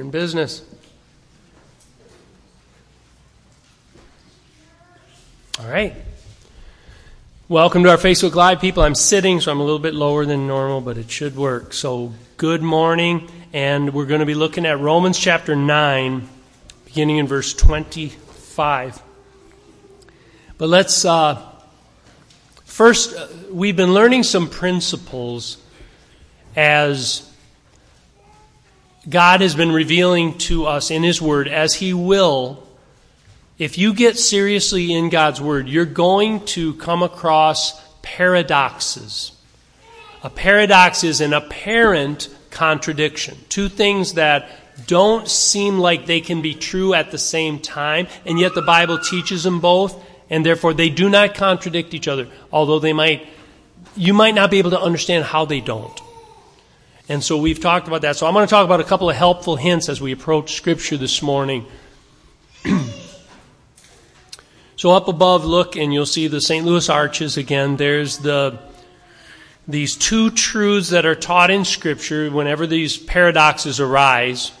in business. All right. Welcome to our Facebook Live, people. I'm sitting, so I'm a little bit lower than normal, but it should work. So, good morning, and we're going to be looking at Romans chapter 9, beginning in verse 25. But let's, uh, first, uh, we've been learning some principles as God has been revealing to us in His Word as He will. If you get seriously in God's Word, you're going to come across paradoxes. A paradox is an apparent contradiction. Two things that don't seem like they can be true at the same time, and yet the Bible teaches them both, and therefore they do not contradict each other, although they might, you might not be able to understand how they don't. And so we've talked about that. So I'm going to talk about a couple of helpful hints as we approach Scripture this morning. so up above, look, and you'll see the St. Louis arches again. There's the these two truths that are taught in Scripture whenever these paradoxes arise.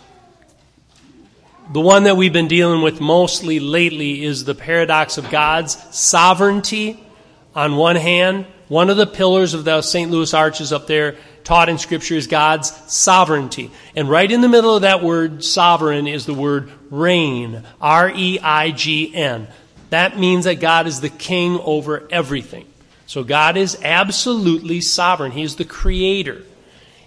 The one that we've been dealing with mostly lately is the paradox of God's sovereignty on one hand. One of the pillars of the St. Louis arches up there taught in Scripture is God's sovereignty. And right in the middle of that word sovereign is the word reign. R E I G N. That means that God is the king over everything. So God is absolutely sovereign. He is the creator.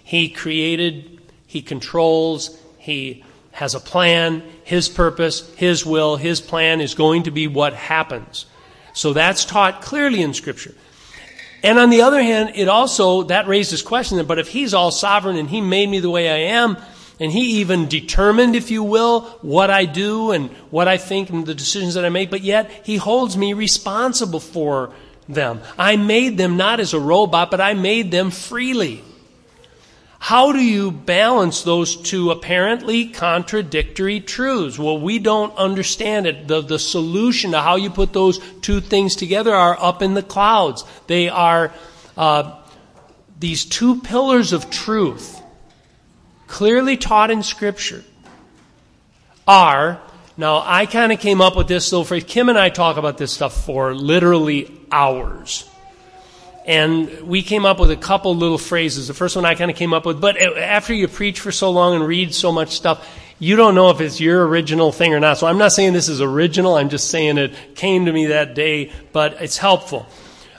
He created, He controls, He has a plan, His purpose, His will, His plan is going to be what happens. So that's taught clearly in Scripture. And on the other hand, it also, that raises questions, but if he's all sovereign and he made me the way I am, and he even determined, if you will, what I do and what I think and the decisions that I make, but yet he holds me responsible for them. I made them not as a robot, but I made them freely. How do you balance those two apparently contradictory truths? Well, we don't understand it. The, the solution to how you put those two things together are up in the clouds. They are uh, these two pillars of truth, clearly taught in Scripture, are. Now, I kind of came up with this little phrase. Kim and I talk about this stuff for literally hours. And we came up with a couple little phrases. The first one I kind of came up with, but after you preach for so long and read so much stuff, you don't know if it's your original thing or not. So I'm not saying this is original. I'm just saying it came to me that day, but it's helpful.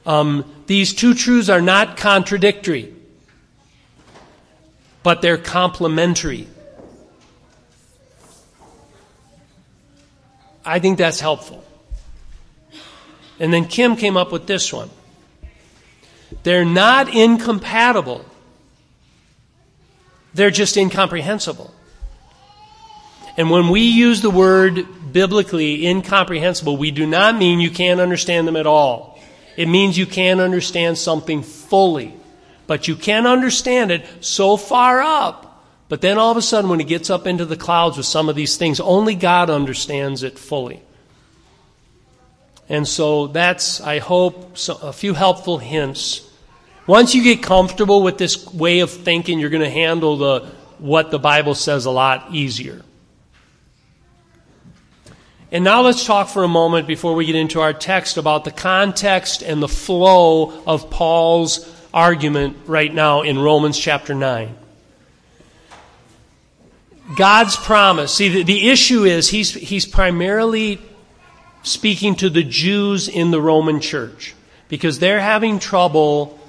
Um, these two truths are not contradictory, but they're complementary. I think that's helpful. And then Kim came up with this one. They're not incompatible, they're just incomprehensible. And when we use the word biblically incomprehensible, we do not mean you can't understand them at all. It means you can't understand something fully. But you can understand it so far up. But then all of a sudden, when it gets up into the clouds with some of these things, only God understands it fully. And so that's, I hope, a few helpful hints. Once you get comfortable with this way of thinking, you're going to handle the, what the Bible says a lot easier. And now let's talk for a moment before we get into our text about the context and the flow of Paul's argument right now in Romans chapter 9. God's promise. See, the, the issue is he's, he's primarily speaking to the Jews in the Roman church because they're having trouble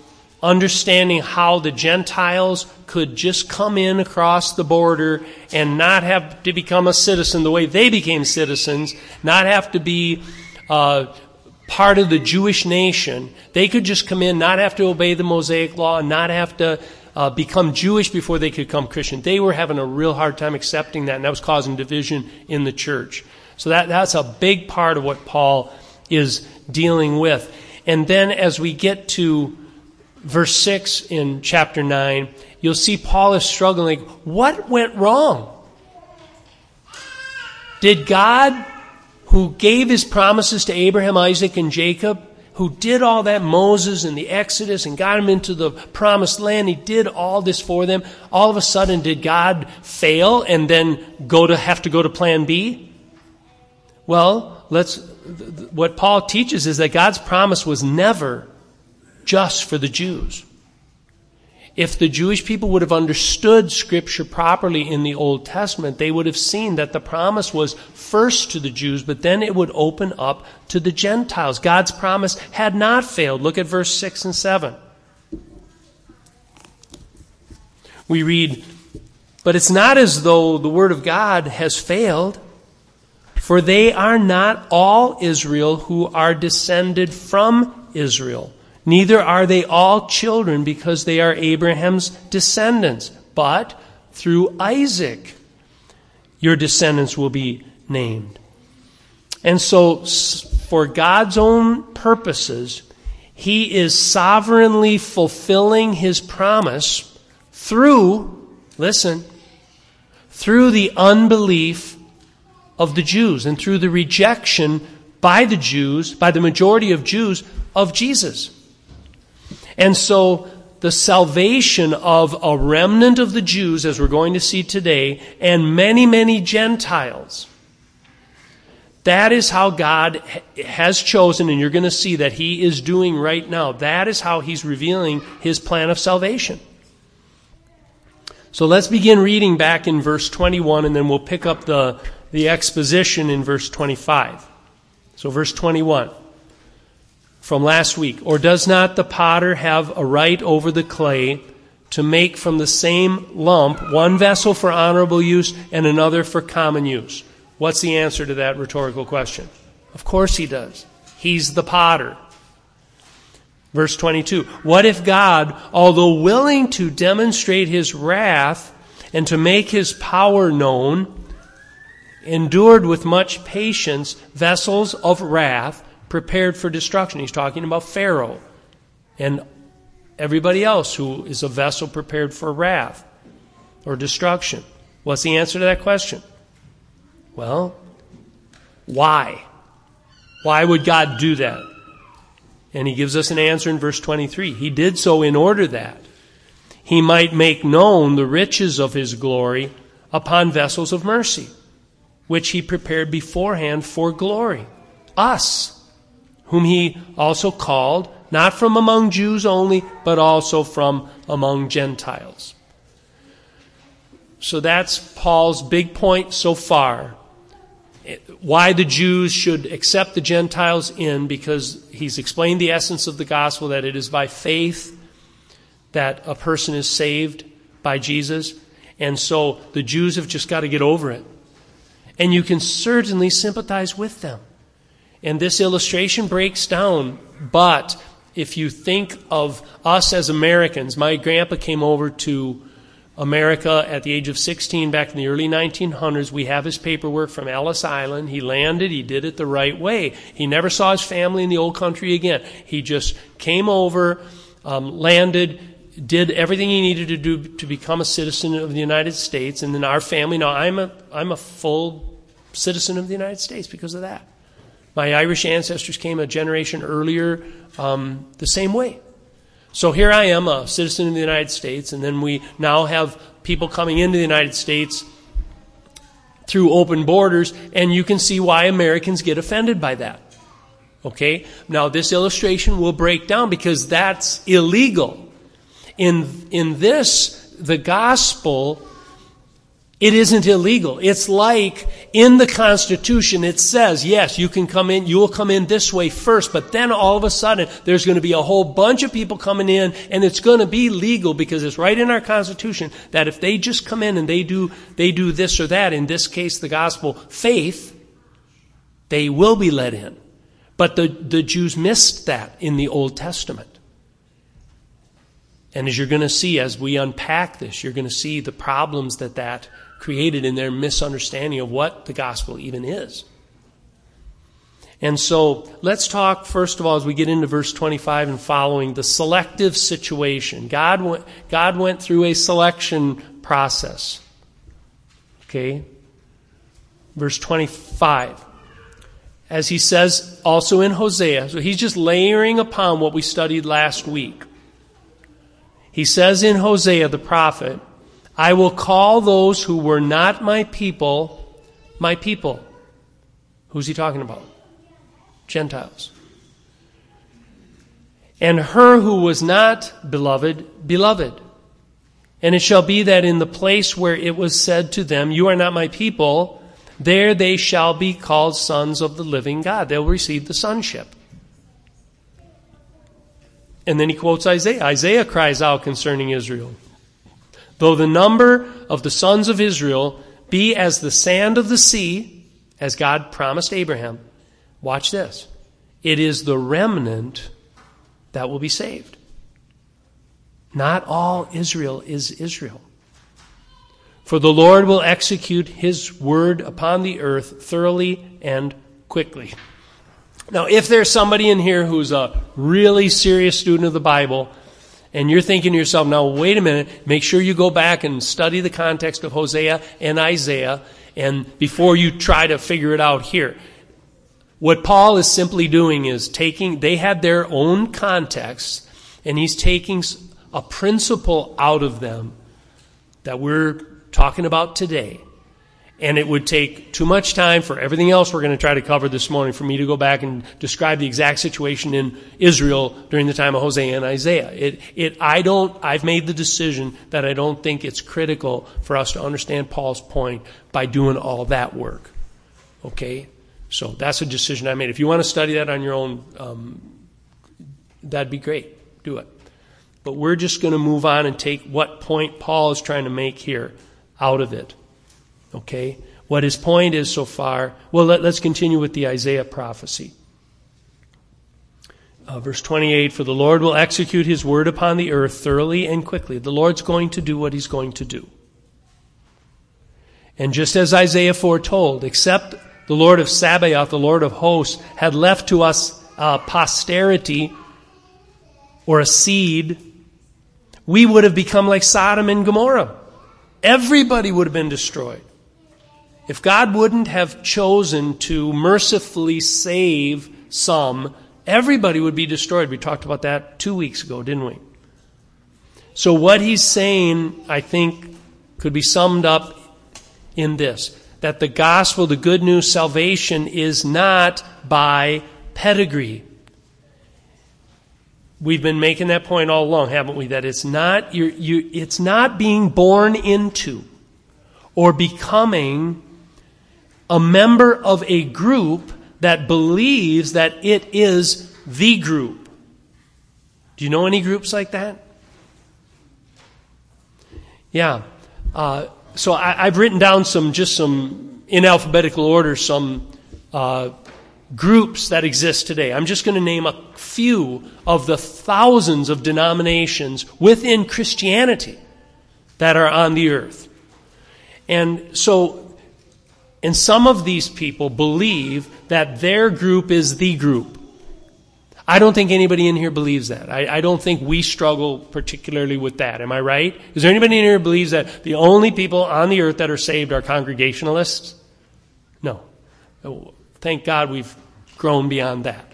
understanding how the Gentiles could just come in across the border and not have to become a citizen the way they became citizens, not have to be uh, part of the Jewish nation. They could just come in, not have to obey the Mosaic law, and not have to uh, become Jewish before they could become Christian. They were having a real hard time accepting that, and that was causing division in the church. So that, that's a big part of what Paul is dealing with. And then as we get to verse 6 in chapter 9, you'll see Paul is struggling. What went wrong? Did God, who gave his promises to Abraham, Isaac, and Jacob, who did all that, Moses and the Exodus, and got them into the promised land. He did all this for them. All of a sudden, did God fail and then go to have to go to plan B? Well, let's, what Paul teaches is that God's promise was never just for the Jews. If the Jewish people would have understood Scripture properly in the Old Testament, they would have seen that the promise was first to the Jews, but then it would open up to the Gentiles. God's promise had not failed. Look at verse 6 and 7. We read, But it's not as though the Word of God has failed, for they are not all Israel who are descended from Israel. Neither are they all children because they are Abraham's descendants, but through Isaac your descendants will be named. And so, for God's own purposes, He is sovereignly fulfilling His promise through, listen, through the unbelief of the Jews and through the rejection by the Jews, by the majority of Jews, of Jesus. And so the salvation of a remnant of the Jews, as we're going to see today, and many, many Gentiles. That is how God has chosen, and you're going to see that He is doing right now. That is how He's revealing His plan of salvation. So let's begin reading back in verse 21, and then we'll pick up the, the exposition in verse 25. So, verse 21 from last week. Or does not the potter have a right over the clay to make from the same lump one vessel for honorable use and another for common use? What's the answer to that rhetorical question? Of course he does. He's the potter. Verse 22 What if God, although willing to demonstrate his wrath and to make his power known, endured with much patience vessels of wrath? prepared for destruction. He's talking about Pharaoh and everybody else who is a vessel prepared for wrath or destruction. What's the answer to that question? Well, why? Why would God do that? And he gives us an answer in verse 23. He did so in order that he might make known the riches of his glory upon vessels of mercy, which he prepared beforehand for glory. Us whom he also called, not from among Jews only, but also from among Gentiles. So that's Paul's big point so far. Why the Jews should accept the Gentiles in, because he's explained the essence of the gospel that it is by faith that a person is saved by Jesus. And so the Jews have just got to get over it. And you can certainly sympathize with them. And this illustration breaks down, but if you think of us as Americans, my grandpa came over to America at the age of 16 back in the early 1900s. We have his paperwork from Ellis Island. He landed, he did it the right way. He never saw his family in the old country again. He just came over, um, landed, did everything he needed to do to become a citizen of the United States. And then our family, now I'm a, I'm a full citizen of the United States because of that. My Irish ancestors came a generation earlier um, the same way. So here I am, a citizen of the United States, and then we now have people coming into the United States through open borders, and you can see why Americans get offended by that. Okay? Now, this illustration will break down because that's illegal. In, in this, the gospel it isn't illegal. It's like in the Constitution, it says, yes, you can come in, you will come in this way first, but then all of a sudden, there's going to be a whole bunch of people coming in, and it's going to be legal because it's right in our Constitution that if they just come in and they do, they do this or that, in this case, the gospel, faith, they will be let in. But the, the Jews missed that in the Old Testament. And as you're going to see, as we unpack this, you're going to see the problems that that created in their misunderstanding of what the gospel even is. And so let's talk, first of all, as we get into verse 25 and following, the selective situation. God went, God went through a selection process. Okay? Verse 25. as he says also in Hosea. So he's just layering upon what we studied last week. He says in Hosea the prophet, I will call those who were not my people, my people. Who's he talking about? Gentiles. And her who was not beloved, beloved. And it shall be that in the place where it was said to them, You are not my people, there they shall be called sons of the living God. They'll receive the sonship. And then he quotes Isaiah. Isaiah cries out concerning Israel. Though the number of the sons of Israel be as the sand of the sea, as God promised Abraham, watch this. It is the remnant that will be saved. Not all Israel is Israel. For the Lord will execute his word upon the earth thoroughly and quickly. Now, if there's somebody in here who's a really serious student of the Bible, and you're thinking to yourself, now wait a minute, make sure you go back and study the context of Hosea and Isaiah, and before you try to figure it out here. What Paul is simply doing is taking, they had their own context, and he's taking a principle out of them that we're talking about today. And it would take too much time for everything else we're going to try to cover this morning for me to go back and describe the exact situation in Israel during the time of Hosea and Isaiah. It, it, I don't, I've made the decision that I don't think it's critical for us to understand Paul's point by doing all that work. Okay? So that's a decision I made. If you want to study that on your own, um, that'd be great. Do it. But we're just going to move on and take what point Paul is trying to make here out of it. Okay? What his point is so far. Well, let, us continue with the Isaiah prophecy. Uh, verse 28 For the Lord will execute his word upon the earth thoroughly and quickly. The Lord's going to do what he's going to do. And just as Isaiah foretold, except the Lord of Sabaoth, the Lord of hosts, had left to us uh, posterity or a seed we would have become like Sodom and Gomorrah. Everybody would have been destroyed. If God wouldn't have chosen to mercifully save some, everybody would be destroyed. We talked about that two weeks ago, didn't we? So, what he's saying, I think, could be summed up in this that the gospel, the good news, salvation is not by pedigree we've been making that point all along, haven't we? That it's not you you, it's not being born into or becoming a member of a group that believes that it is the group. Do you know any groups like that? Yeah. Uh, so I, have written down some, just some, in alphabetical order, some uh, groups that exist today. I'm just going to name a few of the thousands of denominations within Christianity that are on the earth. And so, and some of these people believe that their group is the group. I don't think anybody in here believes that. I, I, don't think we struggle particularly with that. Am I right? Is there anybody in here who believes that the only people on the earth that are saved are Congregationalists? No. Thank God we've grown beyond that.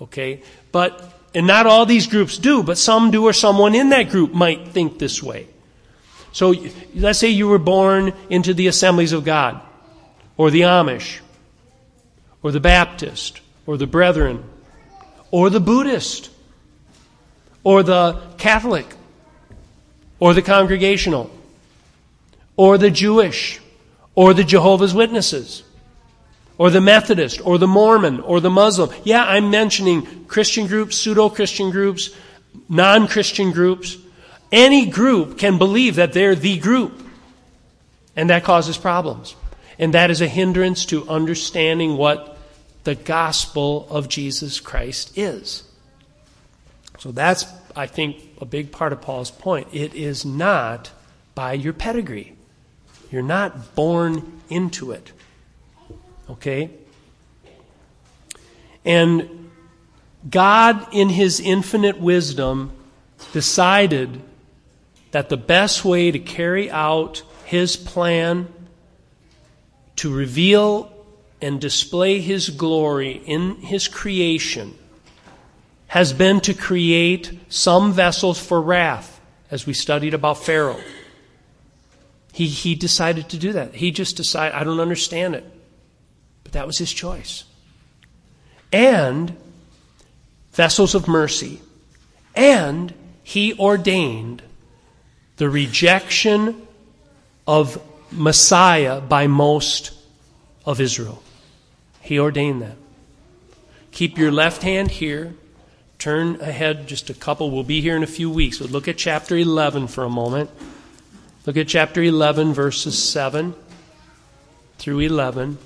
Okay? But, and not all these groups do, but some do, or someone in that group might think this way. So let's say you were born into the assemblies of God, or the Amish, or the Baptist, or the Brethren, or the Buddhist, or the Catholic, or the Congregational, or the Jewish, or the Jehovah's Witnesses or the Methodist, or the Mormon, or the Muslim. Yeah, I'm mentioning Christian groups, pseudo Christian groups, non Christian groups. Any group can believe that they're the group, and that causes problems. And that is a hindrance to understanding what the gospel of Jesus Christ is. So that's, I think, a big part of Paul's point. It is not by your pedigree, you're not born into it. Okay? And God, in His infinite wisdom, decided that the best way to carry out His plan to reveal and display his glory in his creation has been to create some vessels for wrath, as we studied about Pharaoh. He, he decided to do that. He just decided, I don't understand it. But that was his choice. And vessels of mercy. And he ordained the rejection of Messiah by most of Israel. He ordained that. Keep your left hand here. Turn ahead just a couple. We'll be here in a few weeks. But look at chapter 11 for a moment. Look at chapter 11, verses 7 through 11.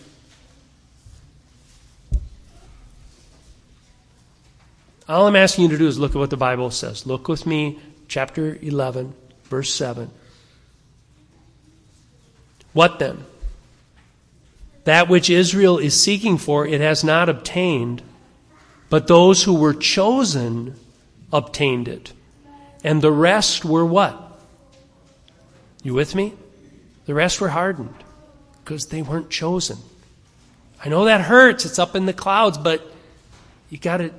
All I'm asking you to do is look at what the Bible says. Look with me, chapter 11, verse 7. What then? That which Israel is seeking for, it has not obtained, but those who were chosen obtained it. And the rest were what? You with me? The rest were hardened because they weren't chosen. I know that hurts. It's up in the clouds, but you got to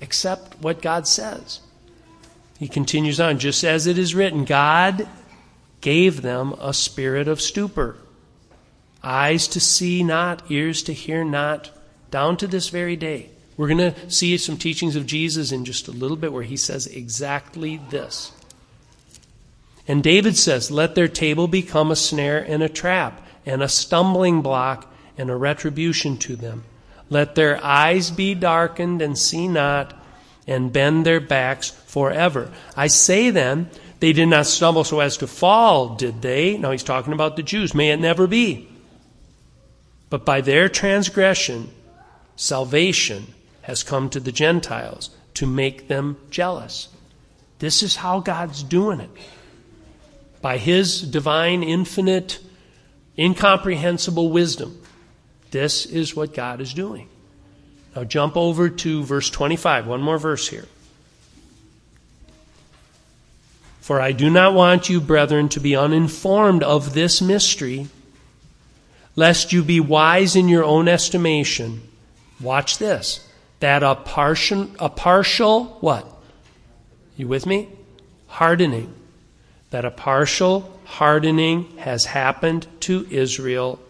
accept what God says. He continues on, just as it is written, God gave them a spirit of stupor, eyes to see not, ears to hear not, down to this very day. We're going to see some teachings of Jesus in just a little bit where he says exactly this. And David says, Let their table become a snare and a trap, and a stumbling block and a retribution to them. Let their eyes be darkened and see not, and bend their backs forever. I say then, they did not stumble so as to fall, did they? Now he's talking about the Jews. May it never be. But by their transgression, salvation has come to the Gentiles to make them jealous. This is how God's doing it. By His divine, infinite, incomprehensible wisdom. This is what God is doing. Now jump over to verse 25. One more verse here. For I do not want you, brethren, to be uninformed of this mystery, lest you be wise in your own estimation. Watch this. That a partial, a partial, what? You with me? Hardening. That a partial hardening has happened to Israel.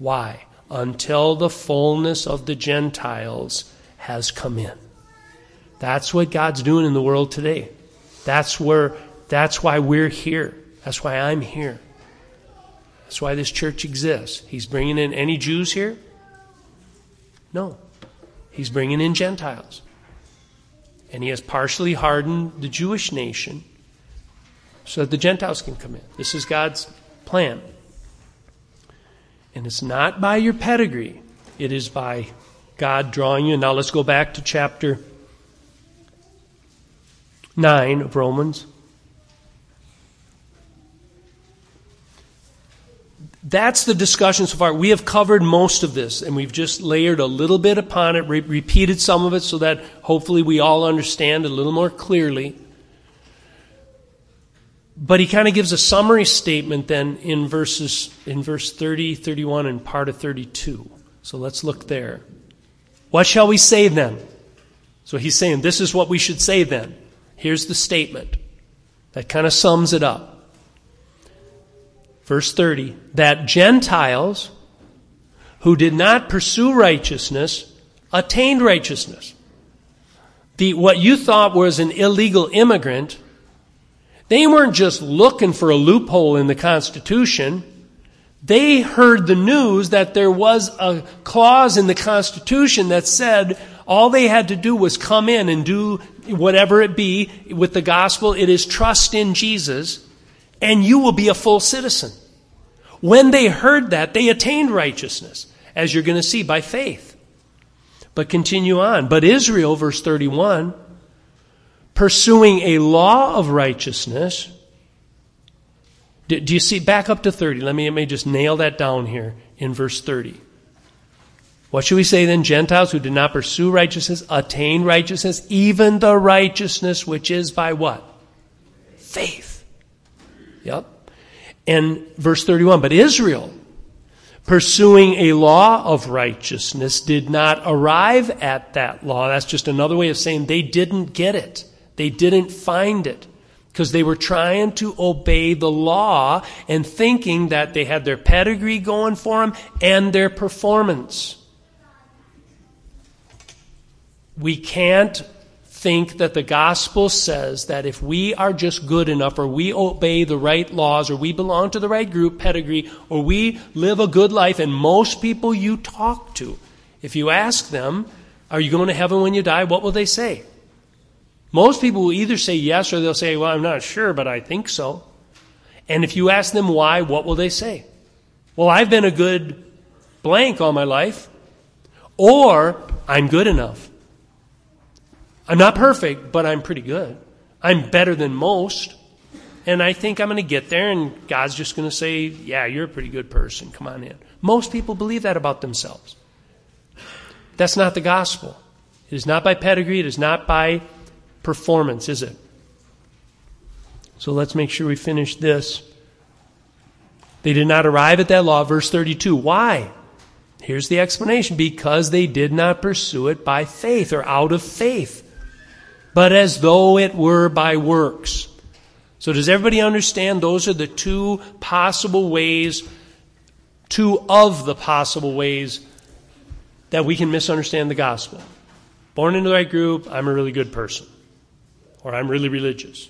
Why? until the fullness of the Gentiles has come in. That's what God's doing in the world today. That's where that's why we're here. That's why I'm here. That's why this church exists. He's bringing in any Jews here? No. He's bringing in Gentiles. And he has partially hardened the Jewish nation so that the Gentiles can come in. This is God's plan. And it's not by your pedigree, it is by God drawing you. Now let's go back to chapter 9 of Romans. That's the discussion so far. We have covered most of this, and we've just layered a little bit upon it, re- repeated some of it so that hopefully we all understand a little more clearly. But he kind of gives a summary statement then in verses in verse 30, 31 and part of 32. So let's look there. What shall we say then? So he's saying this is what we should say then. Here's the statement. That kind of sums it up. Verse 30, that Gentiles who did not pursue righteousness attained righteousness. The, what you thought was an illegal immigrant they weren't just looking for a loophole in the Constitution. They heard the news that there was a clause in the Constitution that said all they had to do was come in and do whatever it be with the gospel. It is trust in Jesus, and you will be a full citizen. When they heard that, they attained righteousness, as you're going to see by faith. But continue on. But Israel, verse 31, pursuing a law of righteousness. Do, you see? Back up to 30. Let me, let me just nail that down here in verse 30. What should we say then? Gentiles who did not pursue righteousness attain righteousness, even the righteousness which is by what? Faith. Yep. And verse 31, but Israel, pursuing a law of righteousness did not arrive at that law. That's just another way of saying they didn't get it. They didn't find it. Because they were trying to obey the law and thinking that they had their pedigree going for them and their performance. We can't think that the gospel says that if we are just good enough or we obey the right laws or we belong to the right group pedigree or we live a good life and most people you talk to if you ask them are you going to heaven when you die? what will they say? Most people will either say yes or they'll say well i'm not sure but i think so. And if you ask them why what will they say? Well i've been a good blank all my life or i'm good enough I'm not perfect, but I'm pretty good. I'm better than most. And I think I'm going to get there, and God's just going to say, Yeah, you're a pretty good person. Come on in. Most people believe that about themselves. That's not the gospel. It is not by pedigree, it is not by performance, is it? So let's make sure we finish this. They did not arrive at that law, verse 32. Why? Here's the explanation because they did not pursue it by faith or out of faith but as though it were by works. So, does everybody understand those are the two possible ways, two of the possible ways that we can misunderstand the gospel? Born into the right group, I'm a really good person, or I'm really religious.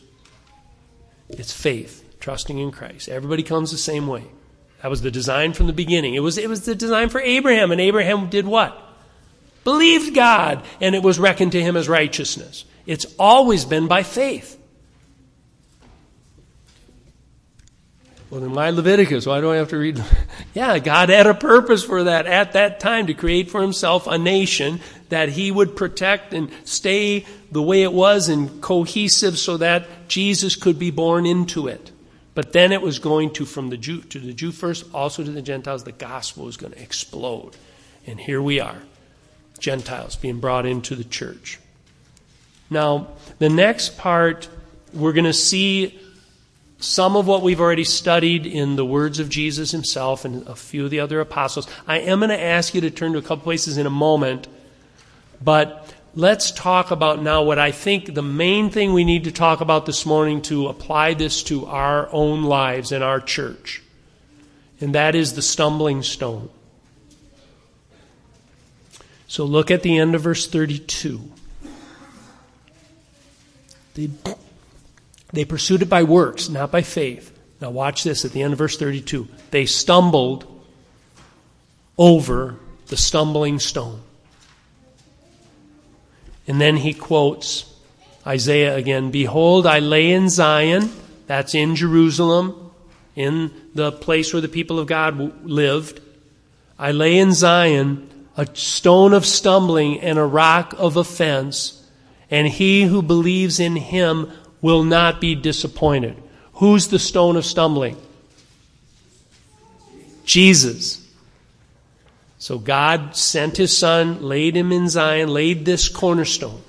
It's faith, trusting in Christ. Everybody comes the same way. That was the design from the beginning. It was, it was the design for Abraham, and Abraham did what? Believed God, and it was reckoned to him as righteousness. It's always been by faith. Well, then why Leviticus? Why do I have to read? yeah, God had a purpose for that at that time to create for himself a nation that he would protect and stay the way it was and cohesive so that Jesus could be born into it. But then it was going to, from the Jew to the Jew first, also to the Gentiles, the gospel was going to explode. And here we are, Gentiles being brought into the church. Now, the next part, we're going to see some of what we've already studied in the words of Jesus himself and a few of the other apostles. I am going to ask you to turn to a couple places in a moment, but let's talk about now what I think the main thing we need to talk about this morning to apply this to our own lives and our church. And that is the stumbling stone. So look at the end of verse 32. They, they pursued it by works, not by faith. Now, watch this at the end of verse 32. They stumbled over the stumbling stone. And then he quotes Isaiah again Behold, I lay in Zion, that's in Jerusalem, in the place where the people of God lived. I lay in Zion a stone of stumbling and a rock of offense and he who believes in him will not be disappointed. Who's the stone of stumbling? Jesus. So God sent his son, laid him in Zion, laid this cornerstone,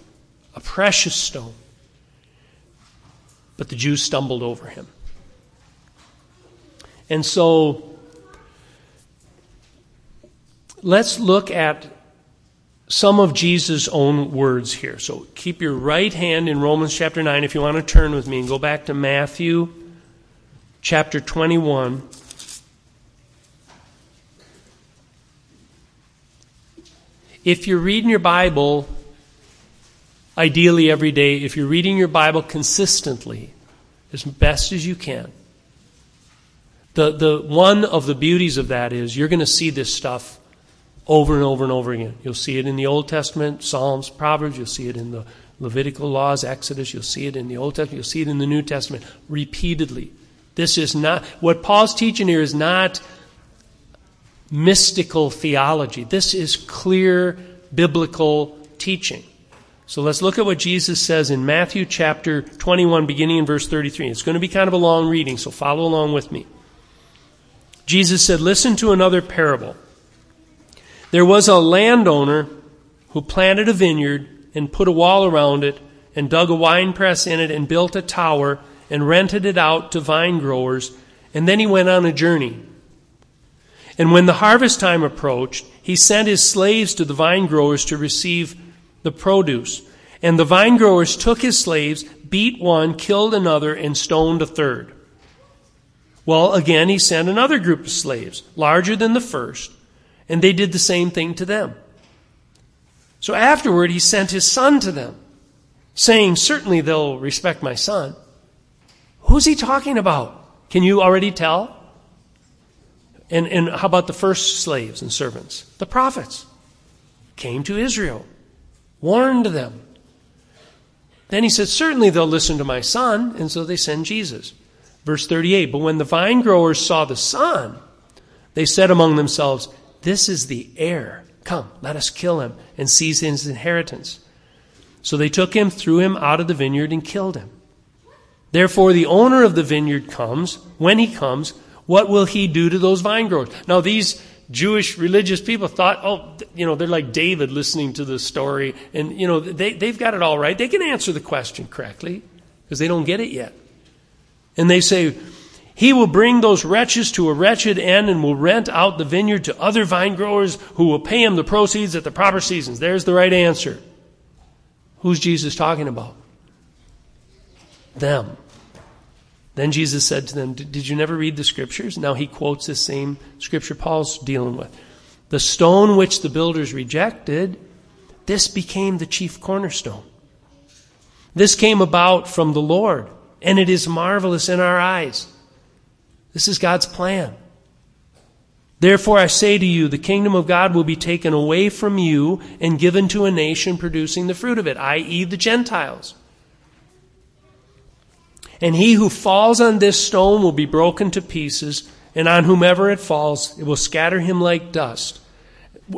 a precious stone. But the Jews stumbled over him. And so let's look at some of Jesus' own words here. So keep your right hand in Romans chapter 9 if you want to turn with me and go back to Matthew chapter 21. If you're reading your Bible, ideally every day, if you're reading your Bible consistently, as best as you can, the, the one of the beauties of that is you're going to see this stuff over and over and over again. You'll see it in the Old Testament, Psalms, Proverbs, you'll see it in the Levitical laws, Exodus, you'll see it in the Old Testament, you'll see it in the New Testament repeatedly. This is not, what Paul's teaching here is not mystical theology. This is clear biblical teaching. So let's look at what Jesus says in Matthew chapter 21, beginning in verse 33. It's going to be kind of a long reading, so follow along with me. Jesus said, Listen to another parable. There was a landowner who planted a vineyard and put a wall around it and dug a wine press in it and built a tower and rented it out to vine growers. And then he went on a journey. And when the harvest time approached, he sent his slaves to the vine growers to receive the produce. And the vine growers took his slaves, beat one, killed another, and stoned a third. Well, again, he sent another group of slaves, larger than the first, and they did the same thing to them. So afterward, he sent his son to them, saying, Certainly they'll respect my son. Who's he talking about? Can you already tell? And, and how about the first slaves and servants? The prophets came to Israel, warned them. Then he said, Certainly they'll listen to my son. And so they send Jesus. Verse 38 But when the vine growers saw the son, they said among themselves, This is the heir. Come, let us kill him and seize his inheritance. So they took him, threw him out of the vineyard, and killed him. Therefore, the owner of the vineyard comes. When he comes, what will he do to those vine growers? Now, these Jewish religious people thought, oh, you know, they're like David listening to the story, and, you know, they, they've got it all right. They can answer the question correctly because they don't get it yet. And they say, he will bring those wretches to a wretched end and will rent out the vineyard to other vine growers who will pay him the proceeds at the proper seasons. There's the right answer. Who's Jesus talking about? Them. Then Jesus said to them, Did you never read the scriptures? Now he quotes the same scripture Paul's dealing with. The stone which the builders rejected, this became the chief cornerstone. This came about from the Lord, and it is marvelous in our eyes. This is God's plan. Therefore, I say to you, the kingdom of God will be taken away from you and given to a nation producing the fruit of it, i.e., the Gentiles. And he who falls on this stone will be broken to pieces, and on whomever it falls, it will scatter him like dust.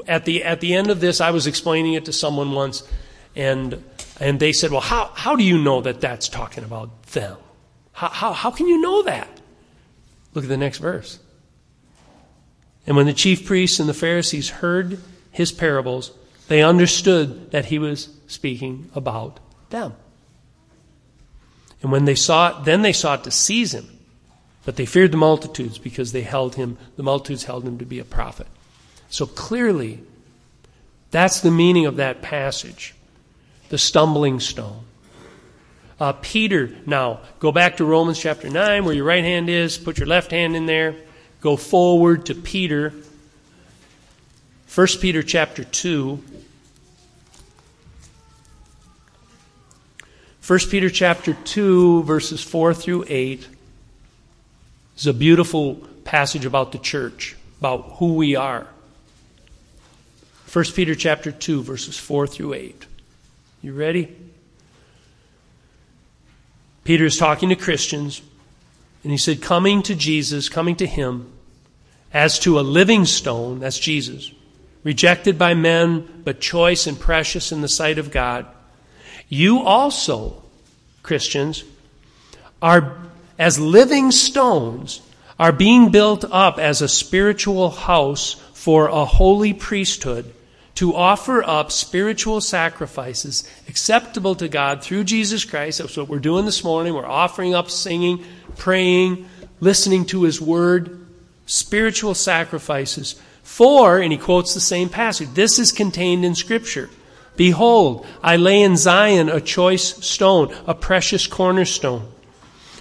At the, at the end of this, I was explaining it to someone once, and, and they said, Well, how, how do you know that that's talking about them? How, how, how can you know that? Look at the next verse. And when the chief priests and the Pharisees heard his parables, they understood that he was speaking about them. And when they sought, then they sought to seize him. But they feared the multitudes because they held him, the multitudes held him to be a prophet. So clearly, that's the meaning of that passage. The stumbling stone. Uh, Peter, now, go back to Romans chapter 9, where your right hand is, put your left hand in there, go forward to Peter. 1 Peter chapter 2. 1 Peter chapter 2, verses 4 through 8 is a beautiful passage about the church, about who we are. 1 Peter chapter 2, verses 4 through 8. You ready? Peter is talking to Christians, and he said, Coming to Jesus, coming to him, as to a living stone, that's Jesus, rejected by men, but choice and precious in the sight of God. You also, Christians, are as living stones, are being built up as a spiritual house for a holy priesthood to offer up spiritual sacrifices acceptable to God through Jesus Christ. That's what we're doing this morning. We're offering up singing, praying, listening to His Word, spiritual sacrifices. For, and he quotes the same passage, this is contained in Scripture. Behold, I lay in Zion a choice stone, a precious cornerstone.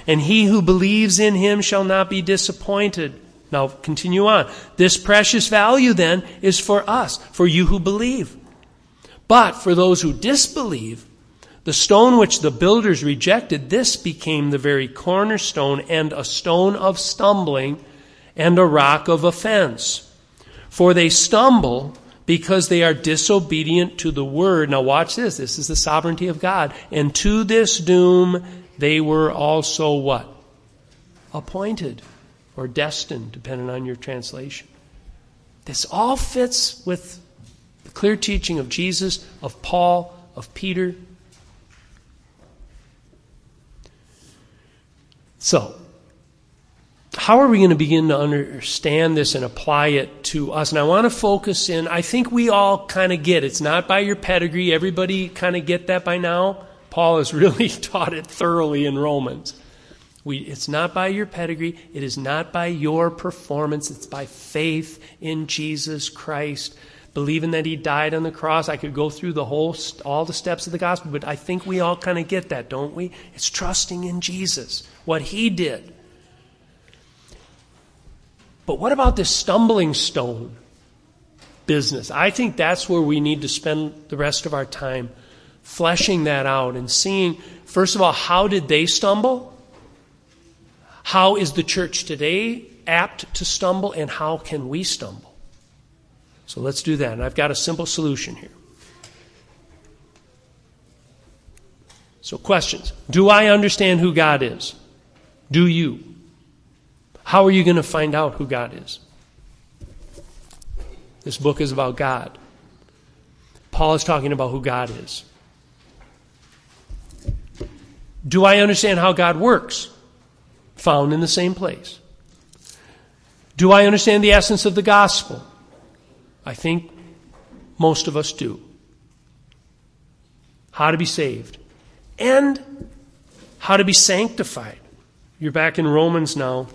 And he who believes in him shall not be disappointed. Now, continue on. This precious value then is for us, for you who believe. But for those who disbelieve, the stone which the builders rejected, this became the very cornerstone and a stone of stumbling and a rock of offense. For they stumble because they are disobedient to the word. Now watch this. This is the sovereignty of God. And to this doom they were also what? Appointed or destined, depending on your translation. This all fits with the clear teaching of Jesus, of Paul, of Peter. So, how are we going to begin to understand this and apply it to us? And I want to focus in, I think we all kind of get It's not by your pedigree. Everybody kind of get that by now. Paul has really taught it thoroughly in Romans. We, it's not by your pedigree. It is not by your performance. It's by faith in Jesus Christ. Believing that he died on the cross. I could go through the whole, all the steps of the gospel, but I think we all kind of get that, don't we? It's trusting in Jesus, what he did. But what about this stumbling stone business? I think that's where we need to spend the rest of our time fleshing that out and seeing, first of all, how did they stumble? How is the church today apt to stumble, and how can we stumble? So let's do that. And I've got a simple solution here. So, questions Do I understand who God is? Do you? How are you going to find out who God is? This book is about God. Paul is talking about who God is. Do I understand how God works? Found in the same place. Do I understand the essence of the gospel? I think most of us do. How to be saved. And how to be sanctified. You're back in Romans now.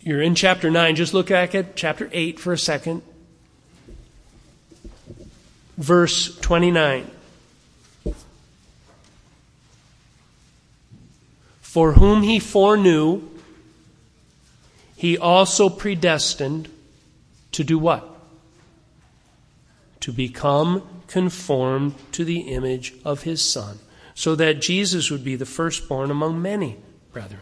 You're in chapter 9. Just look back at chapter 8 for a second. Verse 29. For whom he foreknew, he also predestined to do what? To become conformed to the image of his Son, so that Jesus would be the firstborn among many brethren.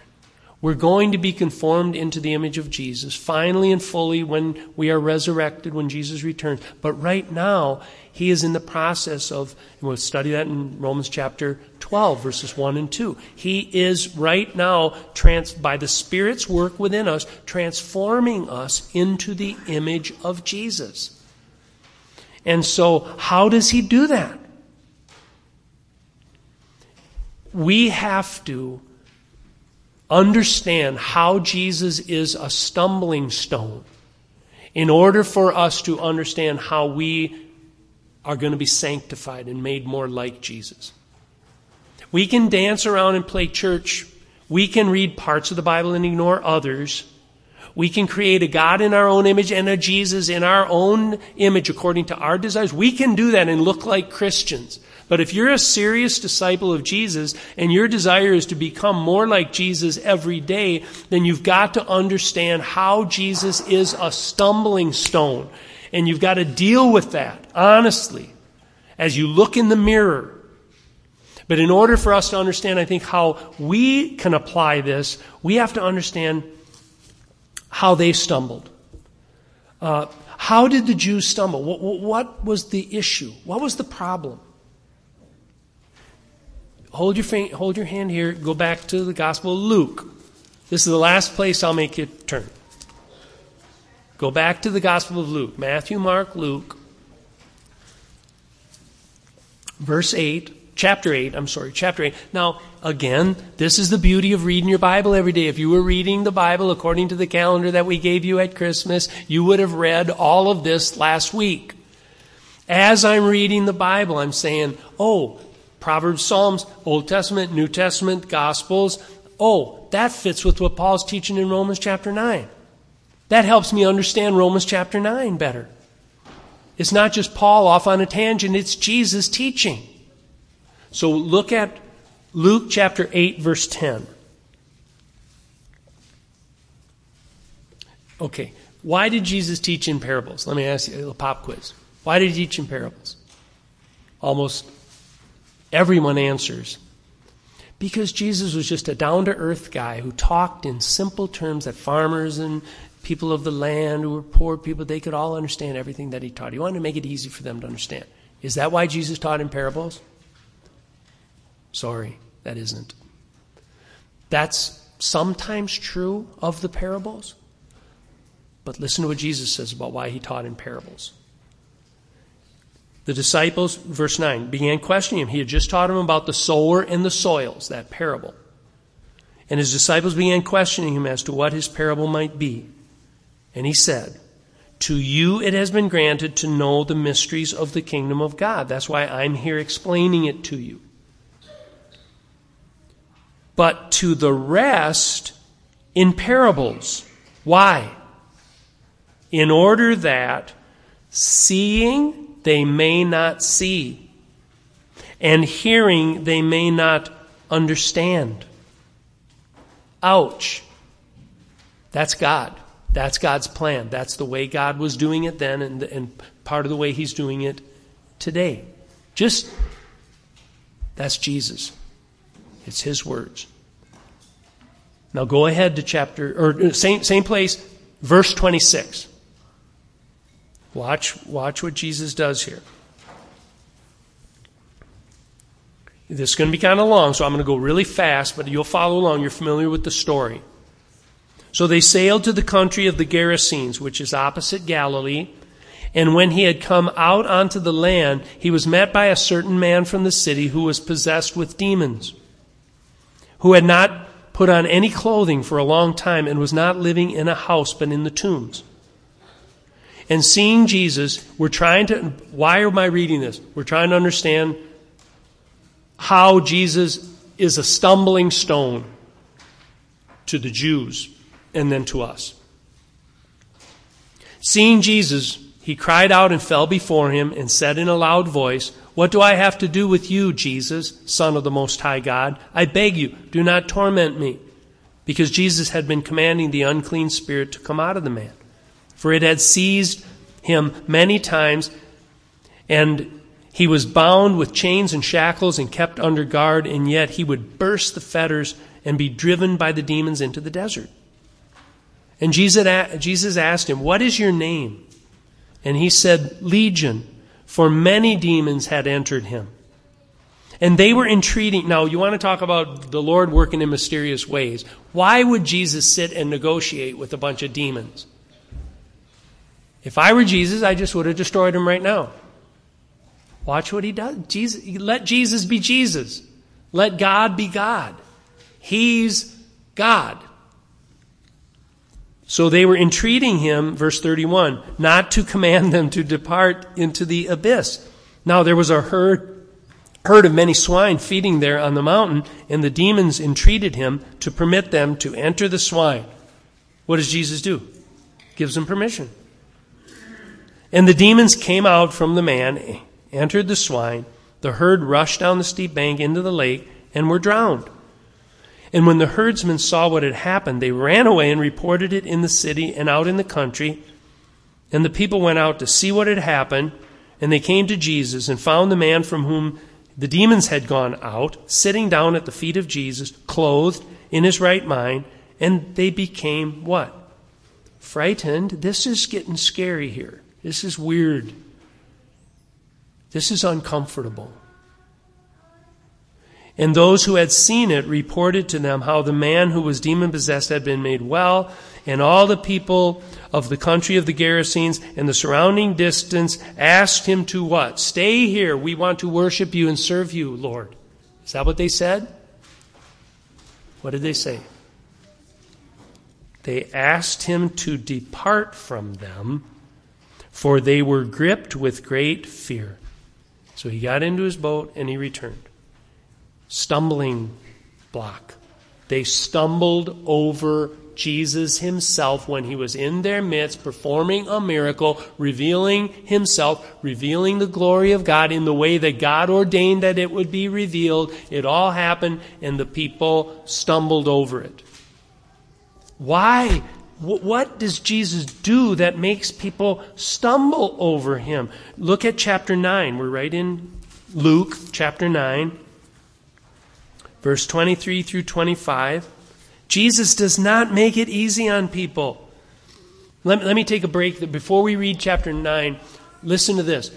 We're going to be conformed into the image of Jesus finally and fully when we are resurrected, when Jesus returns. But right now, he is in the process of, and we'll study that in Romans chapter 12, verses 1 and 2. He is right now, trans, by the Spirit's work within us, transforming us into the image of Jesus. And so, how does he do that? We have to understand how Jesus is a stumbling stone in order for us to understand how we are going to be sanctified and made more like Jesus. We can dance around and play church. We can read parts of the Bible and ignore others. We can create a God in our own image and a Jesus in our own image according to our desires. We can do that and look like Christians. But if you're a serious disciple of Jesus and your desire is to become more like Jesus every day, then you've got to understand how Jesus is a stumbling stone. And you've got to deal with that honestly as you look in the mirror. But in order for us to understand, I think, how we can apply this, we have to understand how they stumbled. Uh, how did the Jews stumble? What, what was the issue? What was the problem? Hold your, hold your hand here, go back to the Gospel of Luke. This is the last place I'll make you turn. Go back to the Gospel of Luke Matthew, Mark, Luke. Verse 8, chapter 8, I'm sorry, chapter 8. Now, again, this is the beauty of reading your Bible every day. If you were reading the Bible according to the calendar that we gave you at Christmas, you would have read all of this last week. As I'm reading the Bible, I'm saying, oh, Proverbs, Psalms, Old Testament, New Testament, Gospels. Oh, that fits with what Paul's teaching in Romans chapter 9. That helps me understand Romans chapter 9 better. It's not just Paul off on a tangent, it's Jesus teaching. So look at Luke chapter 8, verse 10. Okay, why did Jesus teach in parables? Let me ask you a pop quiz. Why did he teach in parables? Almost Everyone answers. Because Jesus was just a down to earth guy who talked in simple terms that farmers and people of the land who were poor people, they could all understand everything that he taught. He wanted to make it easy for them to understand. Is that why Jesus taught in parables? Sorry, that isn't. That's sometimes true of the parables. But listen to what Jesus says about why he taught in parables. The disciples, verse 9, began questioning him. He had just taught him about the sower and the soils, that parable. And his disciples began questioning him as to what his parable might be. And he said, To you it has been granted to know the mysteries of the kingdom of God. That's why I'm here explaining it to you. but to the rest in parables. Why? In order that seeing they may not see, and hearing they may not understand. Ouch. That's God. That's God's plan. That's the way God was doing it then, and, and part of the way He's doing it today. Just, that's Jesus. It's His words. Now go ahead to chapter, or same, same place, verse 26. Watch, watch what Jesus does here. This is going to be kind of long, so I'm going to go really fast, but you'll follow along. You're familiar with the story. So they sailed to the country of the Gerasenes, which is opposite Galilee. And when he had come out onto the land, he was met by a certain man from the city who was possessed with demons, who had not put on any clothing for a long time and was not living in a house but in the tombs. And seeing Jesus, we're trying to, why am I reading this? We're trying to understand how Jesus is a stumbling stone to the Jews and then to us. Seeing Jesus, he cried out and fell before him and said in a loud voice, What do I have to do with you, Jesus, Son of the Most High God? I beg you, do not torment me. Because Jesus had been commanding the unclean spirit to come out of the man. For it had seized him many times, and he was bound with chains and shackles and kept under guard, and yet he would burst the fetters and be driven by the demons into the desert. And Jesus asked him, What is your name? And he said, Legion, for many demons had entered him. And they were entreating. Now, you want to talk about the Lord working in mysterious ways. Why would Jesus sit and negotiate with a bunch of demons? If I were Jesus, I just would have destroyed him right now. Watch what he does. Jesus, let Jesus be Jesus. Let God be God. He's God. So they were entreating him, verse 31, not to command them to depart into the abyss. Now there was a herd, herd of many swine feeding there on the mountain, and the demons entreated him to permit them to enter the swine. What does Jesus do? Gives them permission. And the demons came out from the man, entered the swine. The herd rushed down the steep bank into the lake and were drowned. And when the herdsmen saw what had happened, they ran away and reported it in the city and out in the country. And the people went out to see what had happened, and they came to Jesus and found the man from whom the demons had gone out, sitting down at the feet of Jesus, clothed in his right mind, and they became what? Frightened. This is getting scary here. This is weird. This is uncomfortable. And those who had seen it reported to them how the man who was demon possessed had been made well, and all the people of the country of the Gerasenes and the surrounding distance asked him to what? Stay here. We want to worship you and serve you, Lord. Is that what they said? What did they say? They asked him to depart from them, for they were gripped with great fear. So he got into his boat and he returned stumbling block. They stumbled over Jesus himself when he was in their midst performing a miracle, revealing himself, revealing the glory of God in the way that God ordained that it would be revealed. It all happened and the people stumbled over it. Why? What does Jesus do that makes people stumble over him? Look at chapter 9. We're right in Luke chapter 9 verse 23 through 25. Jesus does not make it easy on people. Let, let me take a break. Before we read chapter 9, listen to this.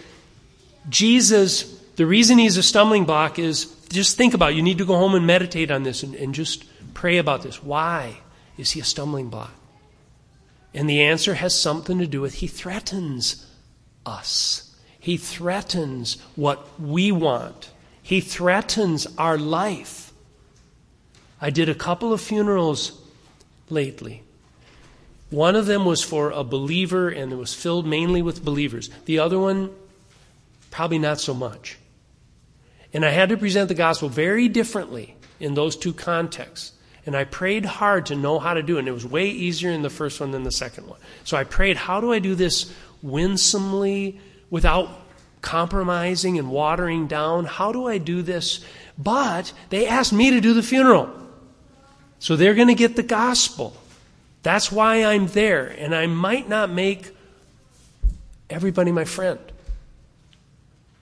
Jesus, the reason he's a stumbling block is just think about it. You need to go home and meditate on this and, and just pray about this. Why is he a stumbling block? And the answer has something to do with he threatens us. He threatens what we want. He threatens our life. I did a couple of funerals lately. One of them was for a believer and it was filled mainly with believers. The other one, probably not so much. And I had to present the gospel very differently in those two contexts. And I prayed hard to know how to do it. And it was way easier in the first one than the second one. So I prayed, how do I do this winsomely without compromising and watering down? How do I do this? But they asked me to do the funeral. So they're going to get the gospel. That's why I'm there. And I might not make everybody my friend.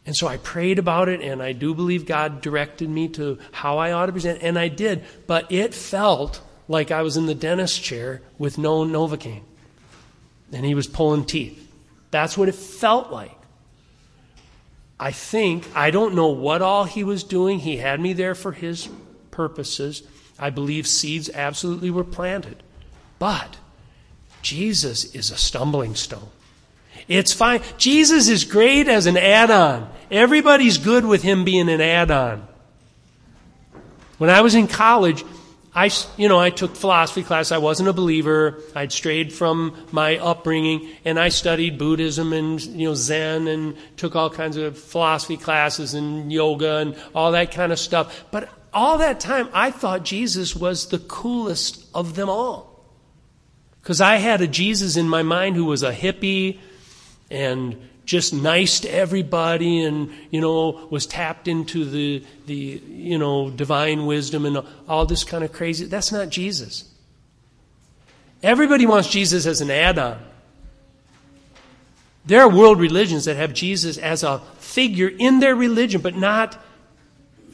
And so I prayed about it, and I do believe God directed me to how I ought to present, and I did. But it felt like I was in the dentist chair with no Novocaine. And he was pulling teeth. That's what it felt like. I think, I don't know what all he was doing. He had me there for his purposes. I believe seeds absolutely were planted. But Jesus is a stumbling stone. It's fine. Jesus is great as an add on. Everybody's good with him being an add on. When I was in college, I, you know, I took philosophy class. I wasn't a believer. I'd strayed from my upbringing, and I studied Buddhism and you know Zen, and took all kinds of philosophy classes and yoga and all that kind of stuff. But all that time, I thought Jesus was the coolest of them all, because I had a Jesus in my mind who was a hippie and just nice to everybody and you know was tapped into the the you know divine wisdom and all this kind of crazy. That's not Jesus. Everybody wants Jesus as an add-on. There are world religions that have Jesus as a figure in their religion but not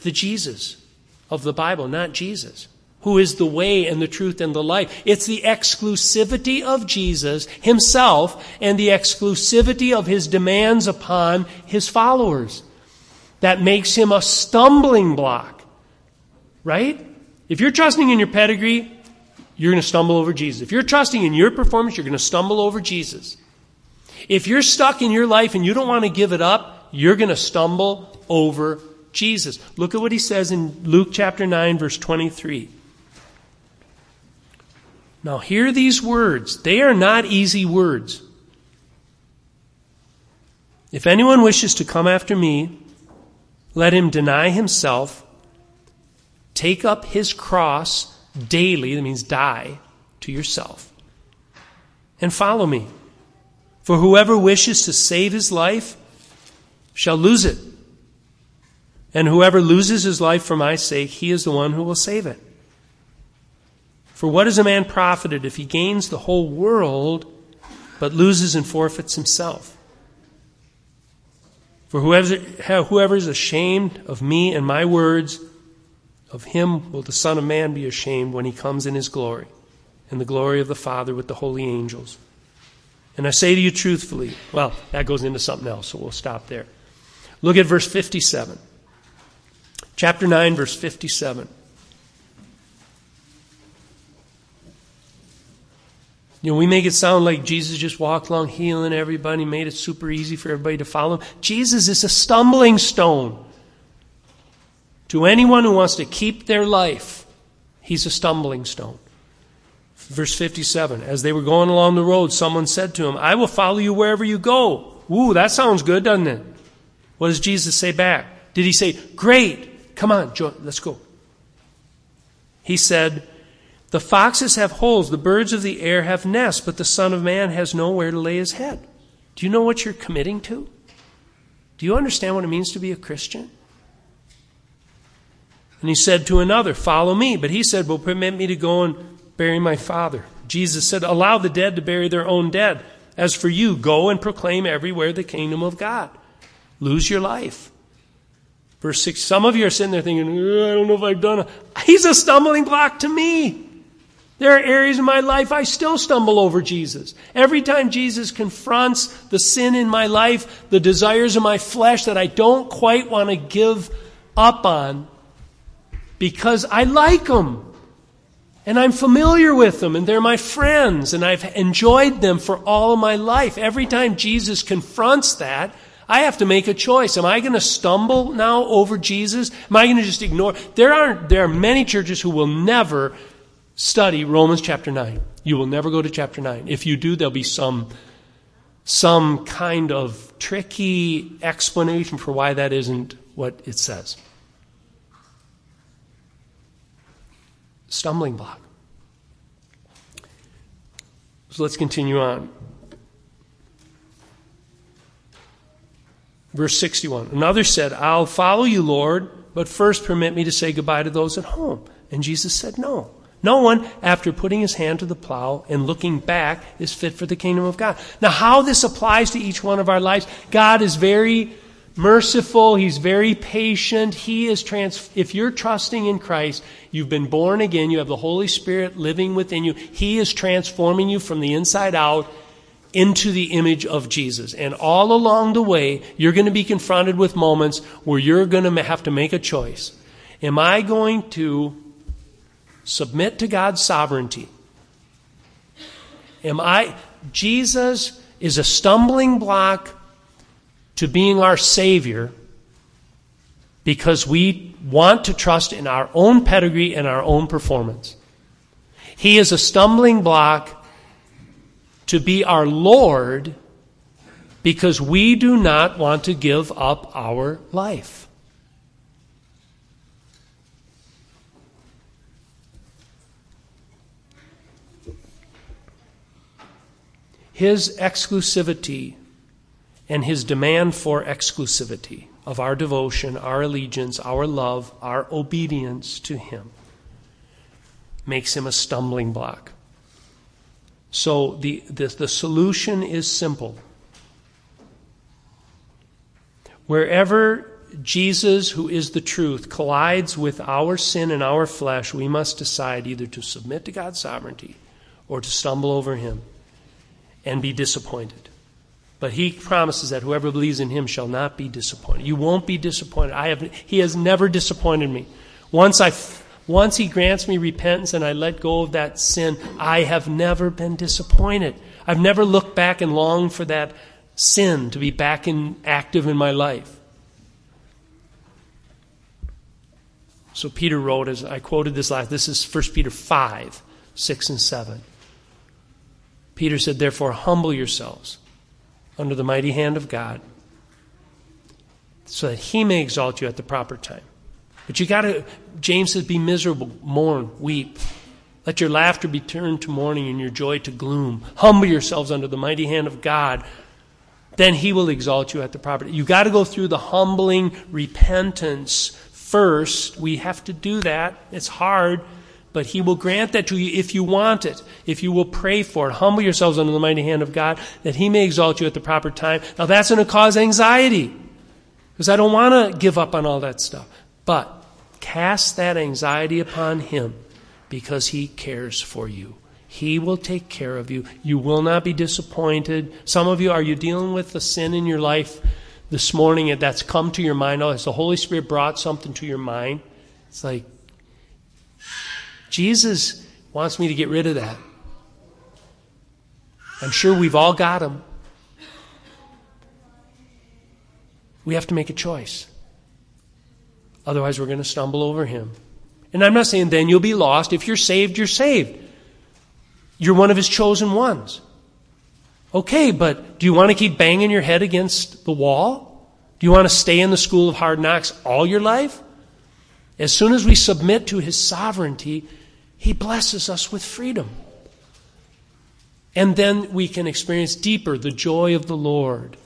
the Jesus of the Bible not Jesus who is the way and the truth and the life. It's the exclusivity of Jesus himself and the exclusivity of his demands upon his followers that makes him a stumbling block. Right? If you're trusting in your pedigree, you're going to stumble over Jesus. If you're trusting in your performance, you're going to stumble over Jesus. If you're stuck in your life and you don't want to give it up, you're going to stumble over Jesus. Look at what he says in Luke chapter 9, verse 23. Now, hear these words. They are not easy words. If anyone wishes to come after me, let him deny himself, take up his cross daily, that means die to yourself, and follow me. For whoever wishes to save his life shall lose it. And whoever loses his life for my sake, he is the one who will save it. For what is a man profited if he gains the whole world but loses and forfeits himself? For whoever is ashamed of me and my words, of him will the Son of Man be ashamed when he comes in his glory, and the glory of the Father with the holy angels. And I say to you truthfully, well, that goes into something else, so we'll stop there. Look at verse 57. Chapter 9, verse 57. You know, we make it sound like Jesus just walked along healing everybody, made it super easy for everybody to follow him. Jesus is a stumbling stone. To anyone who wants to keep their life, he's a stumbling stone. Verse 57 As they were going along the road, someone said to him, I will follow you wherever you go. Ooh, that sounds good, doesn't it? What does Jesus say back? Did he say, Great, come on, let's go? He said, the foxes have holes, the birds of the air have nests, but the Son of Man has nowhere to lay his head. Do you know what you're committing to? Do you understand what it means to be a Christian? And he said to another, Follow me. But he said, Well, permit me to go and bury my father. Jesus said, Allow the dead to bury their own dead. As for you, go and proclaim everywhere the kingdom of God. Lose your life. Verse 6 Some of you are sitting there thinking, I don't know if I've done it. He's a stumbling block to me. There are areas in my life I still stumble over Jesus. Every time Jesus confronts the sin in my life, the desires of my flesh that I don't quite want to give up on because I like them and I'm familiar with them and they're my friends and I've enjoyed them for all of my life. Every time Jesus confronts that, I have to make a choice. Am I going to stumble now over Jesus? Am I going to just ignore? There are, there are many churches who will never study Romans chapter 9. You will never go to chapter 9. If you do, there'll be some, some kind of tricky explanation for why that isn't what it says. stumbling block. So let's continue on. Verse 61 Another said, I'll follow you, Lord, but first permit me to say goodbye to those at home. And Jesus said, No. No one, after putting his hand to the plow and looking back, is fit for the kingdom of God. Now, how this applies to each one of our lives, God is very merciful. He's very patient. He is trans, if you're trusting in Christ, you've been born again, you have the Holy Spirit living within you. He is transforming you from the inside out into the image of Jesus. And all along the way, you're going to be confronted with moments where you're going to have to make a choice. Am I going to submit to God's sovereignty? Am I Jesus is a stumbling block to being our Savior because we want to trust in our own pedigree and our own performance. He is a stumbling block to be our Lord because we do not want to give up our life. His exclusivity and his demand for exclusivity of our devotion, our allegiance, our love, our obedience to him makes him a stumbling block. So the, the, the solution is simple. Wherever Jesus, who is the truth, collides with our sin and our flesh, we must decide either to submit to God's sovereignty or to stumble over him and be disappointed. But he promises that whoever believes in him shall not be disappointed. You won't be disappointed. I have, he has never disappointed me. Once, I, once he grants me repentance and I let go of that sin, I have never been disappointed. I've never looked back and longed for that sin to be back in, active in my life. So Peter wrote, as I quoted this last, this is 1 Peter 5, 6 and 7. Peter said, Therefore, humble yourselves under the mighty hand of God so that he may exalt you at the proper time. But you got to, James says, be miserable, mourn, weep. Let your laughter be turned to mourning and your joy to gloom. Humble yourselves under the mighty hand of God. Then he will exalt you at the proper time. You got to go through the humbling repentance first. We have to do that. It's hard. But He will grant that to you if you want it, if you will pray for it. Humble yourselves under the mighty hand of God, that He may exalt you at the proper time. Now, that's going to cause anxiety, because I don't want to give up on all that stuff. But cast that anxiety upon Him, because He cares for you. He will take care of you. You will not be disappointed. Some of you, are you dealing with a sin in your life this morning that's come to your mind? Oh, has the Holy Spirit brought something to your mind? It's like, Jesus wants me to get rid of that. I'm sure we've all got them. We have to make a choice. Otherwise, we're going to stumble over him. And I'm not saying then you'll be lost. If you're saved, you're saved. You're one of his chosen ones. Okay, but do you want to keep banging your head against the wall? Do you want to stay in the school of hard knocks all your life? As soon as we submit to his sovereignty, he blesses us with freedom. And then we can experience deeper the joy of the Lord,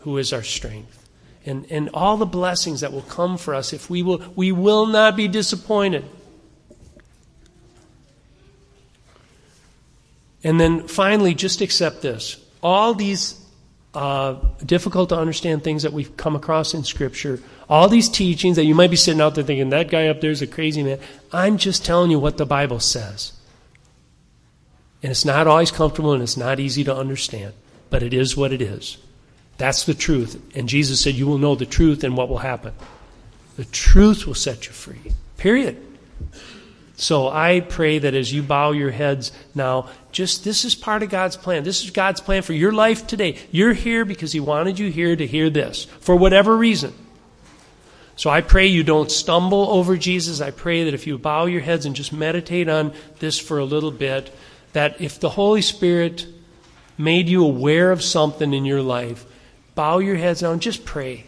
who is our strength. And, and all the blessings that will come for us if we will, we will not be disappointed. And then finally, just accept this. All these uh, difficult to understand things that we've come across in Scripture, all these teachings that you might be sitting out there thinking, that guy up there is a crazy man. I'm just telling you what the Bible says. And it's not always comfortable and it's not easy to understand, but it is what it is. That's the truth. And Jesus said, You will know the truth and what will happen. The truth will set you free. Period. So I pray that as you bow your heads now, just this is part of God's plan. This is God's plan for your life today. You're here because He wanted you here to hear this for whatever reason. So I pray you don't stumble over Jesus. I pray that if you bow your heads and just meditate on this for a little bit, that if the Holy Spirit made you aware of something in your life, bow your heads down, just pray.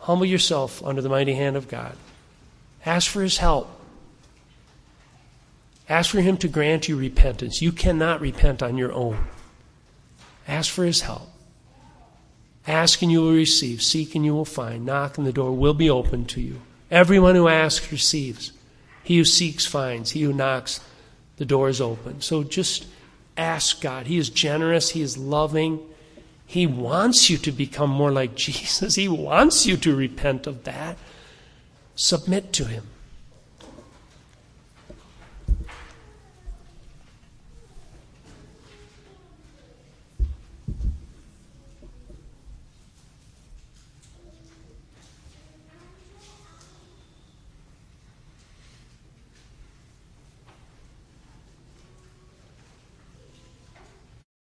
Humble yourself under the mighty hand of God. Ask for His help. Ask for Him to grant you repentance. You cannot repent on your own. Ask for His help. Ask and you will receive. Seek and you will find. Knock and the door will be opened to you. Everyone who asks receives. He who seeks finds. He who knocks, the door is open. So just ask God. He is generous. He is loving. He wants you to become more like Jesus. He wants you to repent of that. Submit to Him.